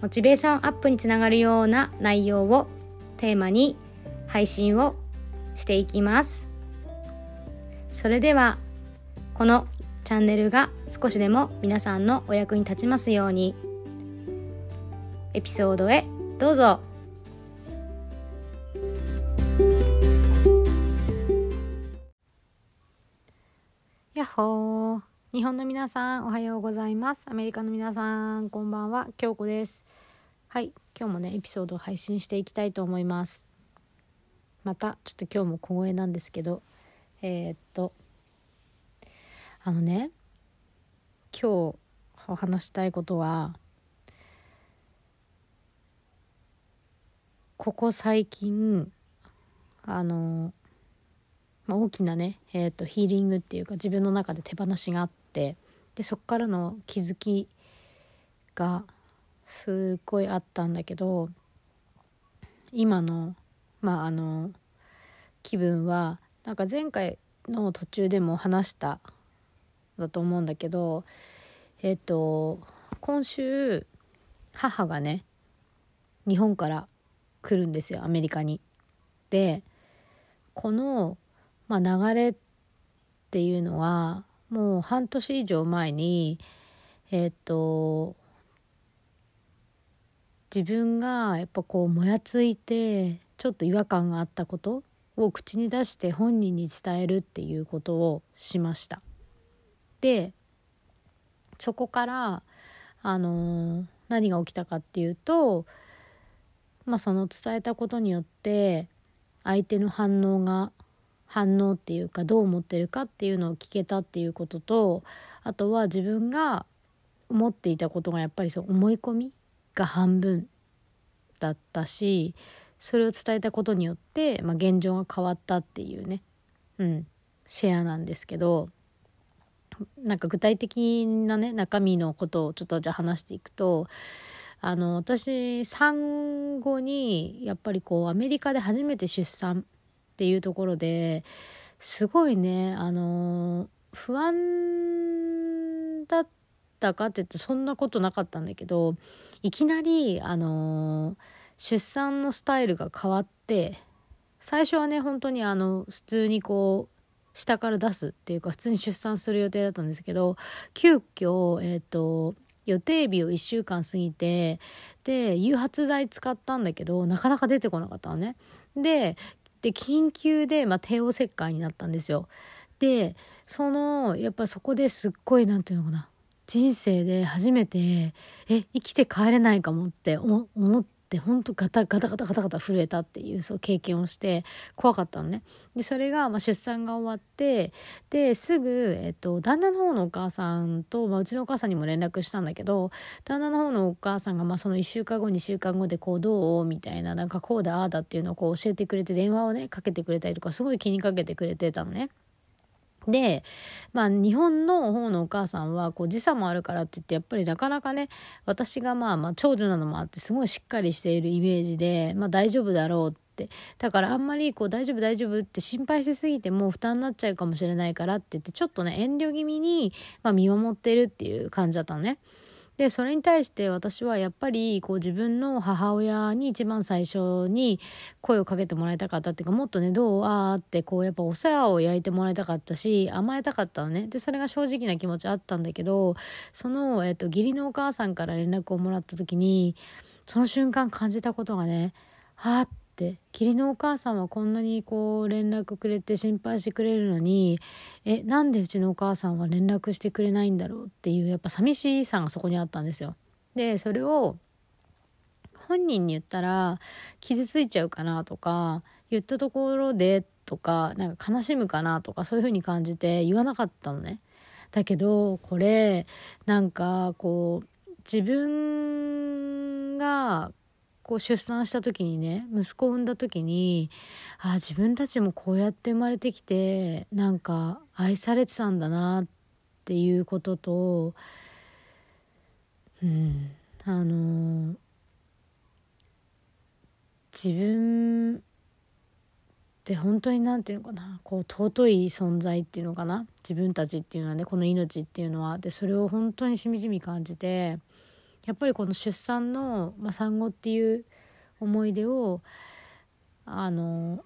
モチベーションアップにつながるような内容をテーマに配信をしていきます。それではこのチャンネルが少しでも皆さんのお役に立ちますようにエピソードへどうぞ。やっほー。日本の皆さんおはようございます。アメリカの皆さんこんばんは。京子です。はい今日もねエピソードを配信していきたいと思います。またちょっと今日も小声なんですけどえー、っとあのね今日お話したいことはここ最近あの、まあ、大きなね、えーと、とヒーリングっていうか自分の中で手放しがあってでそこからの気づきがすっごいあったんだけど今のまああの気分はなんか前回の途中でも話しただと思うんだけどえっ、と今週母がね日本から来るんですよアメリカに。でこの、まあ、流れっていうのはもう半年以上前にえっ、と自分がやっぱこうもやついてちょっと違和感があったことを口に出して本人に伝えるっていうことをしました。でそこからあのー、何が起きたかっていうとまあその伝えたことによって相手の反応が反応っていうかどう思ってるかっていうのを聞けたっていうこととあとは自分が思っていたことがやっぱりそう思い込みが半分だったしそれを伝えたことによって、まあ、現状が変わったっていうね、うん、シェアなんですけどなんか具体的なね中身のことをちょっとじゃあ話していくとあの私産後にやっぱりこうアメリカで初めて出産っていうところですごいねあの不安だったたかって言ってそんなことなかったんだけどいきなりあの出産のスタイルが変わって最初はね本当にあの普通にこう下から出すっていうか普通に出産する予定だったんですけど急遽えっ、ー、と予定日を1週間過ぎてで誘発剤使ったんだけどなかなか出てこなかったのね。でで緊急で、まあ、帝王切開になったんですよ。でそのやっぱりそこですっごい何て言うのかな人生で初めてえ生きて帰れないかもって思ってって本当ガタガタガタガタガタ震えたっていうそう経験をして怖かったのね。でそれが、まあ、出産が終わってですぐ、えっと、旦那の方のお母さんと、まあ、うちのお母さんにも連絡したんだけど旦那の方のお母さんが、まあ、その1週間後2週間後でこうどう？みたいななんかこうだああだっていうのをこう教えてくれて電話をねかけてくれたりとかすごい気にかけてくれてたのね。で、まあ、日本の方のお母さんはこう時差もあるからって言ってやっぱりなかなかね私がまあまあ長女なのもあってすごいしっかりしているイメージで、まあ、大丈夫だろうってだからあんまりこう大丈夫大丈夫って心配しすぎても負担になっちゃうかもしれないからって言ってちょっとね遠慮気味に、まあ、見守ってるっていう感じだったのね。でそれに対して私はやっぱりこう自分の母親に一番最初に声をかけてもらいたかったっていうかもっとねどうあーってこうやっぱお世話を焼いてもらいたかったし甘えたかったのね。でそれが正直な気持ちあったんだけどその、えっと、義理のお母さんから連絡をもらった時にその瞬間感じたことがねはってって義理のお母さんはこんなにこう連絡くれて心配してくれるのにえなんでうちのお母さんは連絡してくれないんだろうっていうやっぱ寂しさがそこにあったんですよ。でそれを本人に言ったら傷ついちゃうかなとか言ったところでとかなんか悲しむかなとかそういう風に感じて言わなかったのね。だけどこれなんかこう自分がこう出産した時にね息子を産んだ時にああ自分たちもこうやって生まれてきてなんか愛されてたんだなっていうこととうんあの自分って本当に何て言うのかなこう尊い存在っていうのかな自分たちっていうのはねこの命っていうのは。でそれを本当にしみじみ感じてやっぱりこの出産の、まあ、産後っていう思い出をあの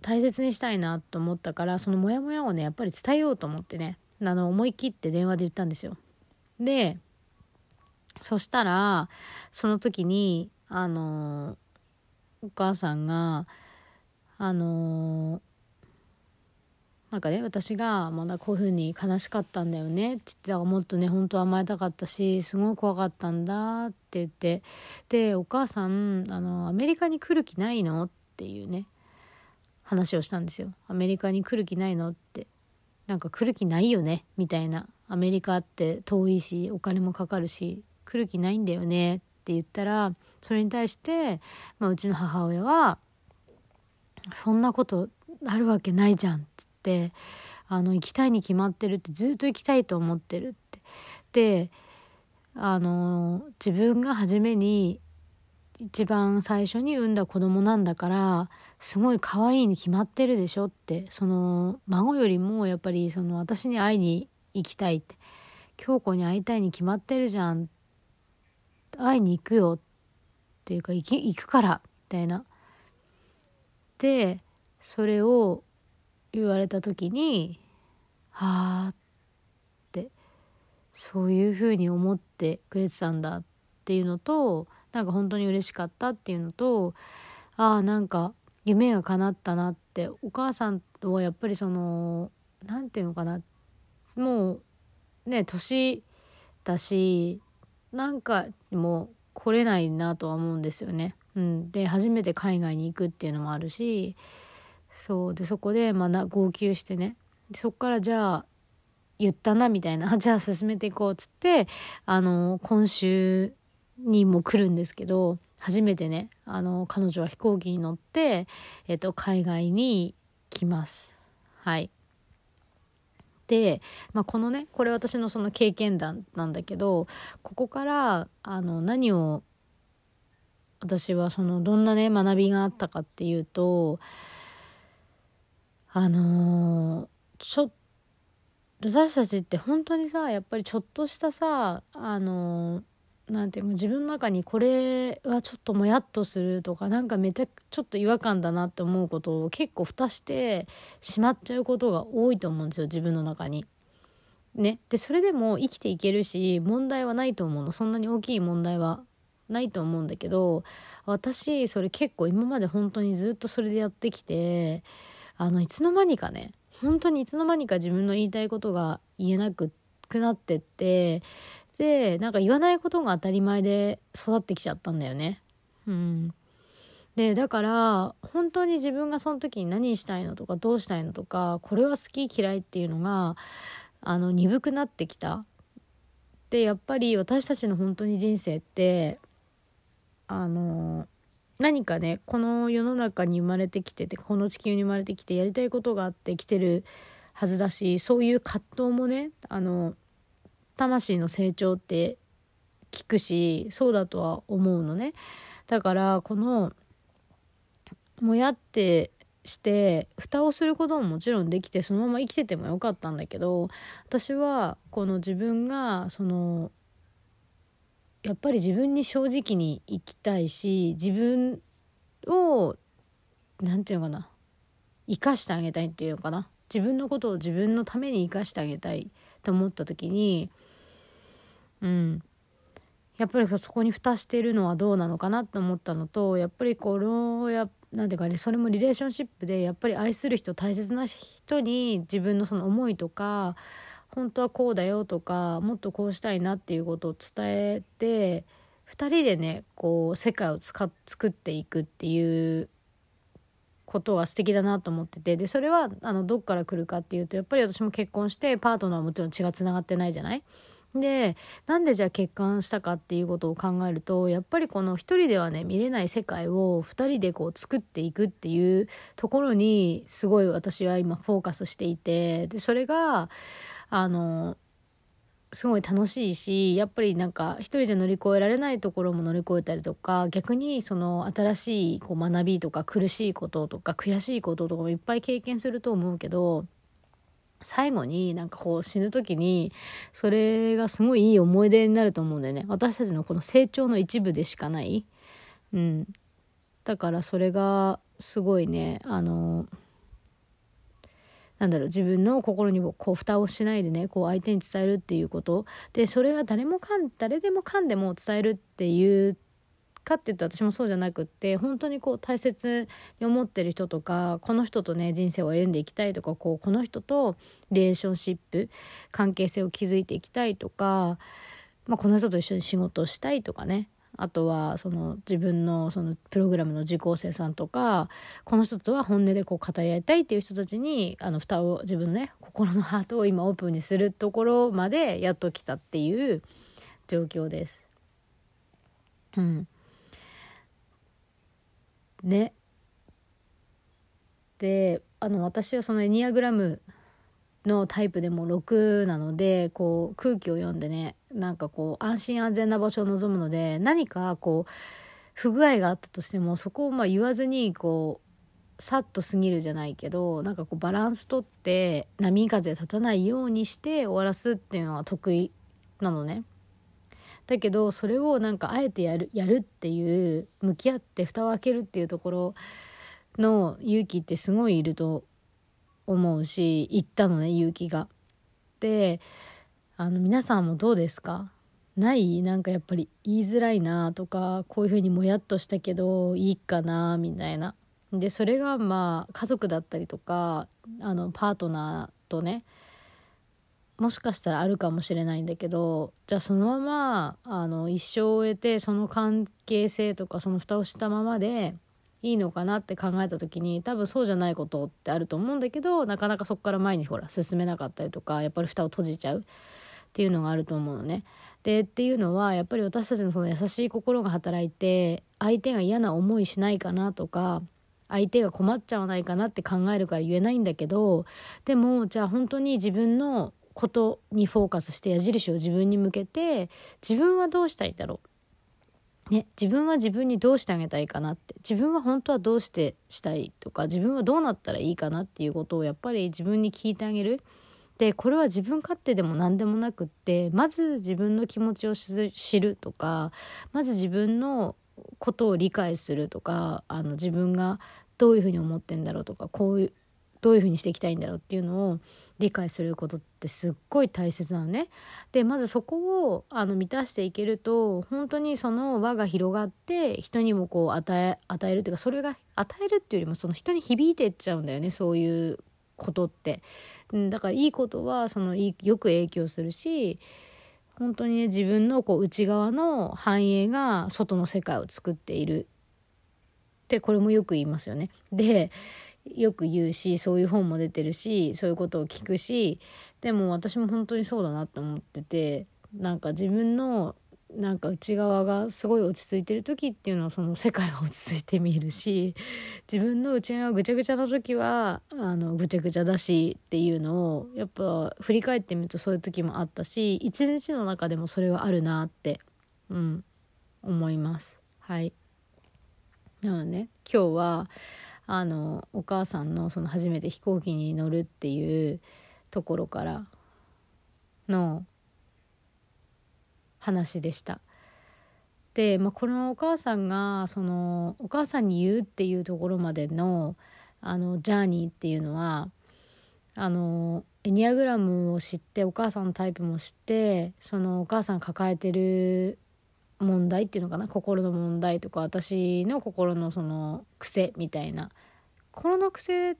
大切にしたいなと思ったからそのモヤモヤをねやっぱり伝えようと思ってねあの思い切って電話で言ったんですよ。でそしたらその時にあのお母さんがあのなんかね私がまだこういうふうに悲しかったんだよねって言ってたからもっとね本当は甘えたかったしすごい怖かったんだって言ってでお母さんあのアメリカに来る気ないの？っていうね話をしたんですよ。アメリカに来る気ないの？って。なんか来る気ないよね？みたいな。アメリカって遠いしお金もかかるし来る気ないんだよね？って言ったらそれに対して、まあ、うちの母親は「そんなことあるわけないじゃん」ってってあの行きたいに決まってるってずっと行きたいと思ってるって。であの自分が初めに一番最初に産んだ子供なんだからすごい可愛いに決まってるでしょってその孫よりもやっぱりその私に会いに行きたいって。京子に会いたいに決まってるじゃん。会いに行くよっていうか行き行くからみたいな。でそれを言われた時にはあってそういうふうに思ってくれてたんだっていうのとなんか本当に嬉しかったっていうのとああなんか夢が叶ったなってお母さんとはやっぱりその何て言うのかなもうね年だしなんかもう来れないなとは思うんですよね。うん、で初めて海外に行くっていうのもあるしそう。でそこでまあ号泣してね。そっからじゃあ言ったなみたいな。じゃあ進めていこうっつってあの今週にも来るんですけど初めてねあの彼女は飛行機に乗って、えっと、海外に来ます。はい。で、まあ、このねこれ私のその経験談なんだけどここからあの何を私はそのどんなね学びがあったかっていうとあのー、ちょ私たちって本当にさやっぱりちょっとしたさあのー、ていうか自分の中にこれはちょっともやっとするとかなんかめちゃくちょっと違和感だなって思うことを結構蓋してしまっちゃうことが多いと思うんですよ自分の中に。ね、でそれでも生きていけるし問題はないと思うのそんなに大きい問題はないと思うんだけど私それ結構今まで本当にずっとそれでやってきてあのいつの間にかね本当にいつの間にか自分の言いたいことが言えなくなってってでなんか言わないことが当たり前で育ってきちゃったんだよね。うん、でだから本当に自分がその時に何したいのとかどうしたいのとかこれは好き嫌いっていうのがあの鈍くなってきた。でやっぱり私たちの本当に人生ってあの何かねこの世の中に生まれてきててこの地球に生まれてきてやりたいことがあって生きてるはずだしそういう葛藤もねあの魂の成長って聞くしそうだとは思うのね。だからこのもやってして蓋をすることももちろんできてそのまま生きててもよかったんだけど私はこの自分がそのやっぱり自分に正直に生きたいし自分を何て言うのかな生かしてあげたいっていうのかな。自分のことを自分のために生かしてあげたいと思った時にうん。やっぱりそこに蓋してるのはどうなのかなって思ったのとやっぱりこのやなんていうかねそれもリレーションシップでやっぱり愛する人大切な人に自分のその思いとか本当はこうだよとかもっとこうしたいなっていうことを伝えて2人でねこう世界を作っていくっていうことは素敵だなと思っててでそれはあのどっから来るかっていうとやっぱり私も結婚してパートナーはもちろん血がつながってないじゃない？でなんでじゃあ結婚したかっていうことを考えるとやっぱりこの一人ではね見れない世界を二人でこう作っていくっていうところにすごい私は今フォーカスしていてでそれがあのすごい楽しいしやっぱりなんか一人じゃ乗り越えられないところも乗り越えたりとか逆にその新しいこう学びとか苦しいこととか悔しいこととかもいっぱい経験すると思うけど最後になんかこう死ぬ時にそれがすごいいい思い出になると思うんだよね。私たちのこの成長の一部でしかない。うん。だからそれがすごいねあのなんだろう自分の心にもこう蓋をしないでねこう相手に伝えるっていうこと。でそれが誰もかん誰でもかんでも伝えるっていうかって言ったら私もそうじゃなくって本当にこう大切に思ってる人とかこの人とね人生を歩んでいきたいとかこうこの人とリレーションシップ関係性を築いていきたいとか、まあ、この人と一緒に仕事をしたいとかね。あとはその自分のそのプログラムの受講生さんとかこの人とは本音でこう語り合いたいっていう人たちにあの蓋を自分のね心のハートを今オープンにするところまでやっと来たっていう状況です。うん、ね。であの私はそのエニアグラムのタイプでも6なのでこう空気を読んでねなんかこう安心安全な場所を望むので何かこう不具合があったとしてもそこをまあ言わずにこうさっと過ぎるじゃないけどなんかこうバランスとって波風立たないようにして終わらすっていうのは得意なのね。だけどそれをなんかあえてやるやるっていう向き合って蓋を開けるっていうところの勇気ってすごいいると思うし言ったのね勇気が。であの皆さんもどうですか？ない？なんかやっぱり言いづらいなとかこういうふうにもやっとしたけどいいかな？みたいな。でそれがまあ家族だったりとかあのパートナーとねもしかしたらあるかもしれないんだけどじゃあそのままあの一生を終えてその関係性とかその蓋をしたままでいいのかなって考えた時に多分そうじゃないことってあると思うんだけどなかなかそこから前にほら進めなかったりとかやっぱり蓋を閉じちゃう。っていうのがあると思うのね。でっていうのはやっぱり私たちのその優しい心が働いて相手が嫌な思いしないかなとか相手が困っちゃわないかなって考えるから言えないんだけどでもじゃあ本当に自分のことにフォーカスして矢印を自分に向けて自分はどうしたいんだろう、ね、自分は自分にどうしてあげたいかなって自分は本当はどうしてしたいとか自分はどうなったらいいかなっていうことをやっぱり自分に聞いてあげる。でこれは自分勝手でも何でもなくってまず自分の気持ちを知るとかまず自分のことを理解するとかあの自分がどういうふうに思ってんだろうとかこういうどういうふうにしていきたいんだろうっていうのを理解することってすっごい大切なのね。でまずそこをあの満たしていけると本当にその輪が広がって人にもこう与え与えるっていうかそれが与えるっていうよりもその人に響いていっちゃうんだよねそういうことって。だからいいことはそのよく影響するし本当にね自分のこう内側の繁栄が外の世界を作っているってこれもよく言いますよね。でよく言うしそういう本も出てるしそういうことを聞くしでも私も本当にそうだなって思っててなんか自分のなんか内側がすごい落ち着いてる時っていうのはその世界は落ち着いて見えるし自分の内側がぐちゃぐちゃな時はあのぐちゃぐちゃだしっていうのをやっぱ振り返ってみるとそういう時もあったし一日の中でもそれはあるなって、うん、思います。はいなのでね今日はあのお母さんのその初めて飛行機に乗るっていうところからの話でした。で、まあ、このお母さんがそのお母さんに言うっていうところまでのあのジャーニーっていうのはあのエニアグラムを知ってお母さんのタイプも知ってそのお母さん抱えてる問題っていうのかな心の問題とか私の心のその癖みたいな心の癖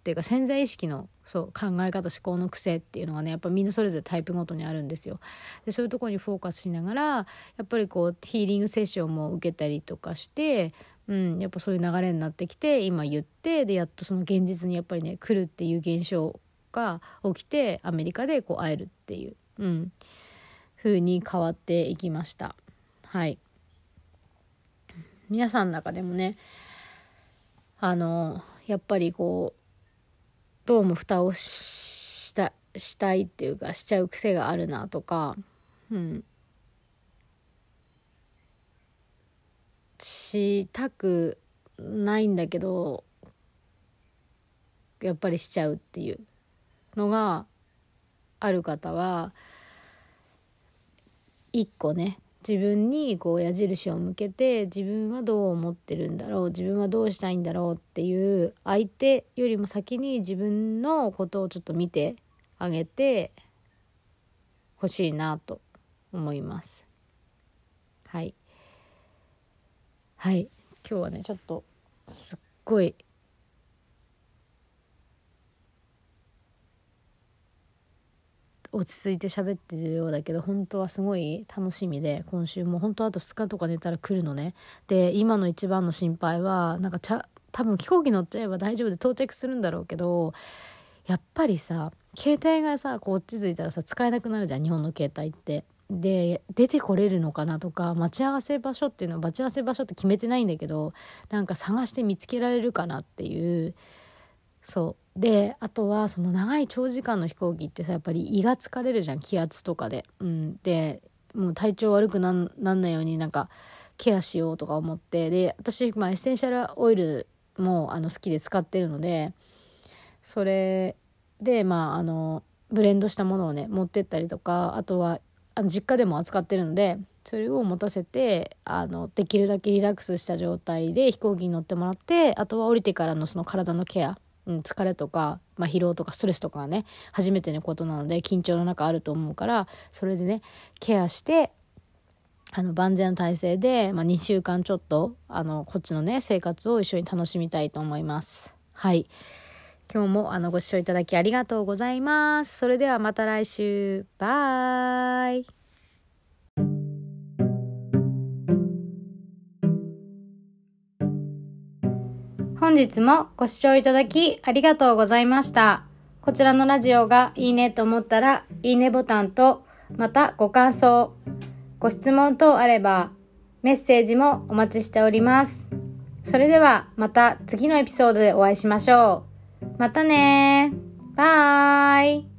っていうか潜在意識のそう考え方思考の癖っていうのがねやっぱみんなそれぞれタイプごとにあるんですよ。でそういうところにフォーカスしながらやっぱりこうヒーリングセッションも受けたりとかして、うん、やっぱそういう流れになってきて今言ってでやっとその現実にやっぱりね来るっていう現象が起きてアメリカでこう会えるっていう。うん風に変わっていきましたはい皆さんの中でもねあのやっぱりこうどうも蓋をしたしたいっていうかしちゃう癖があるなとか、うん、したくないんだけどやっぱりしちゃうっていうのがある方は一個ね自分にこう矢印を向けて自分はどう思ってるんだろう自分はどうしたいんだろうっていう相手よりも先に自分のことをちょっと見てあげてほしいなと思います。はいはい今日はねちょっとすっごい落ち着いて喋ってるようだけど本当はすごい楽しみで今週も本当あと2日とか寝たら来るのねで今の一番の心配はなんかちゃ多分飛行機乗っちゃえば大丈夫で到着するんだろうけどやっぱりさ携帯がさこっち着いたらさ使えなくなるじゃん日本の携帯って。で出てこれるのかなとか待ち合わせ場所っていうのは待ち合わせ場所って決めてないんだけどなんか探して見つけられるかなっていうそう。であとはその長い長時間の飛行機ってさやっぱり胃が疲れるじゃん気圧とかで。うん、でもう体調悪くなんなんないようになんかケアしようとか思って。で私、まあ、エッセンシャルオイルもあの好きで使ってるのでそれでまああのブレンドしたものをね持ってったりとかあとはあの実家でも扱ってるのでそれを持たせてあのできるだけリラックスした状態で飛行機に乗ってもらってあとは降りてからのその体のケアうん、疲れとか、まあ、疲労とかストレスとかはね初めてのことなので緊張の中あると思うからそれでねケアしてあの万全な体制で、まあ、2週間ちょっとあのこっちのね生活を一緒に楽しみたいと思います。はい今日もあのご視聴いただきありがとうございます。それではまた来週。バイ。本日もご視聴いただきありがとうございました。こちらのラジオがいいねと思ったら、いいねボタンと、またご感想、ご質問等あれば、メッセージもお待ちしております。それではまた次のエピソードでお会いしましょう。またねバイ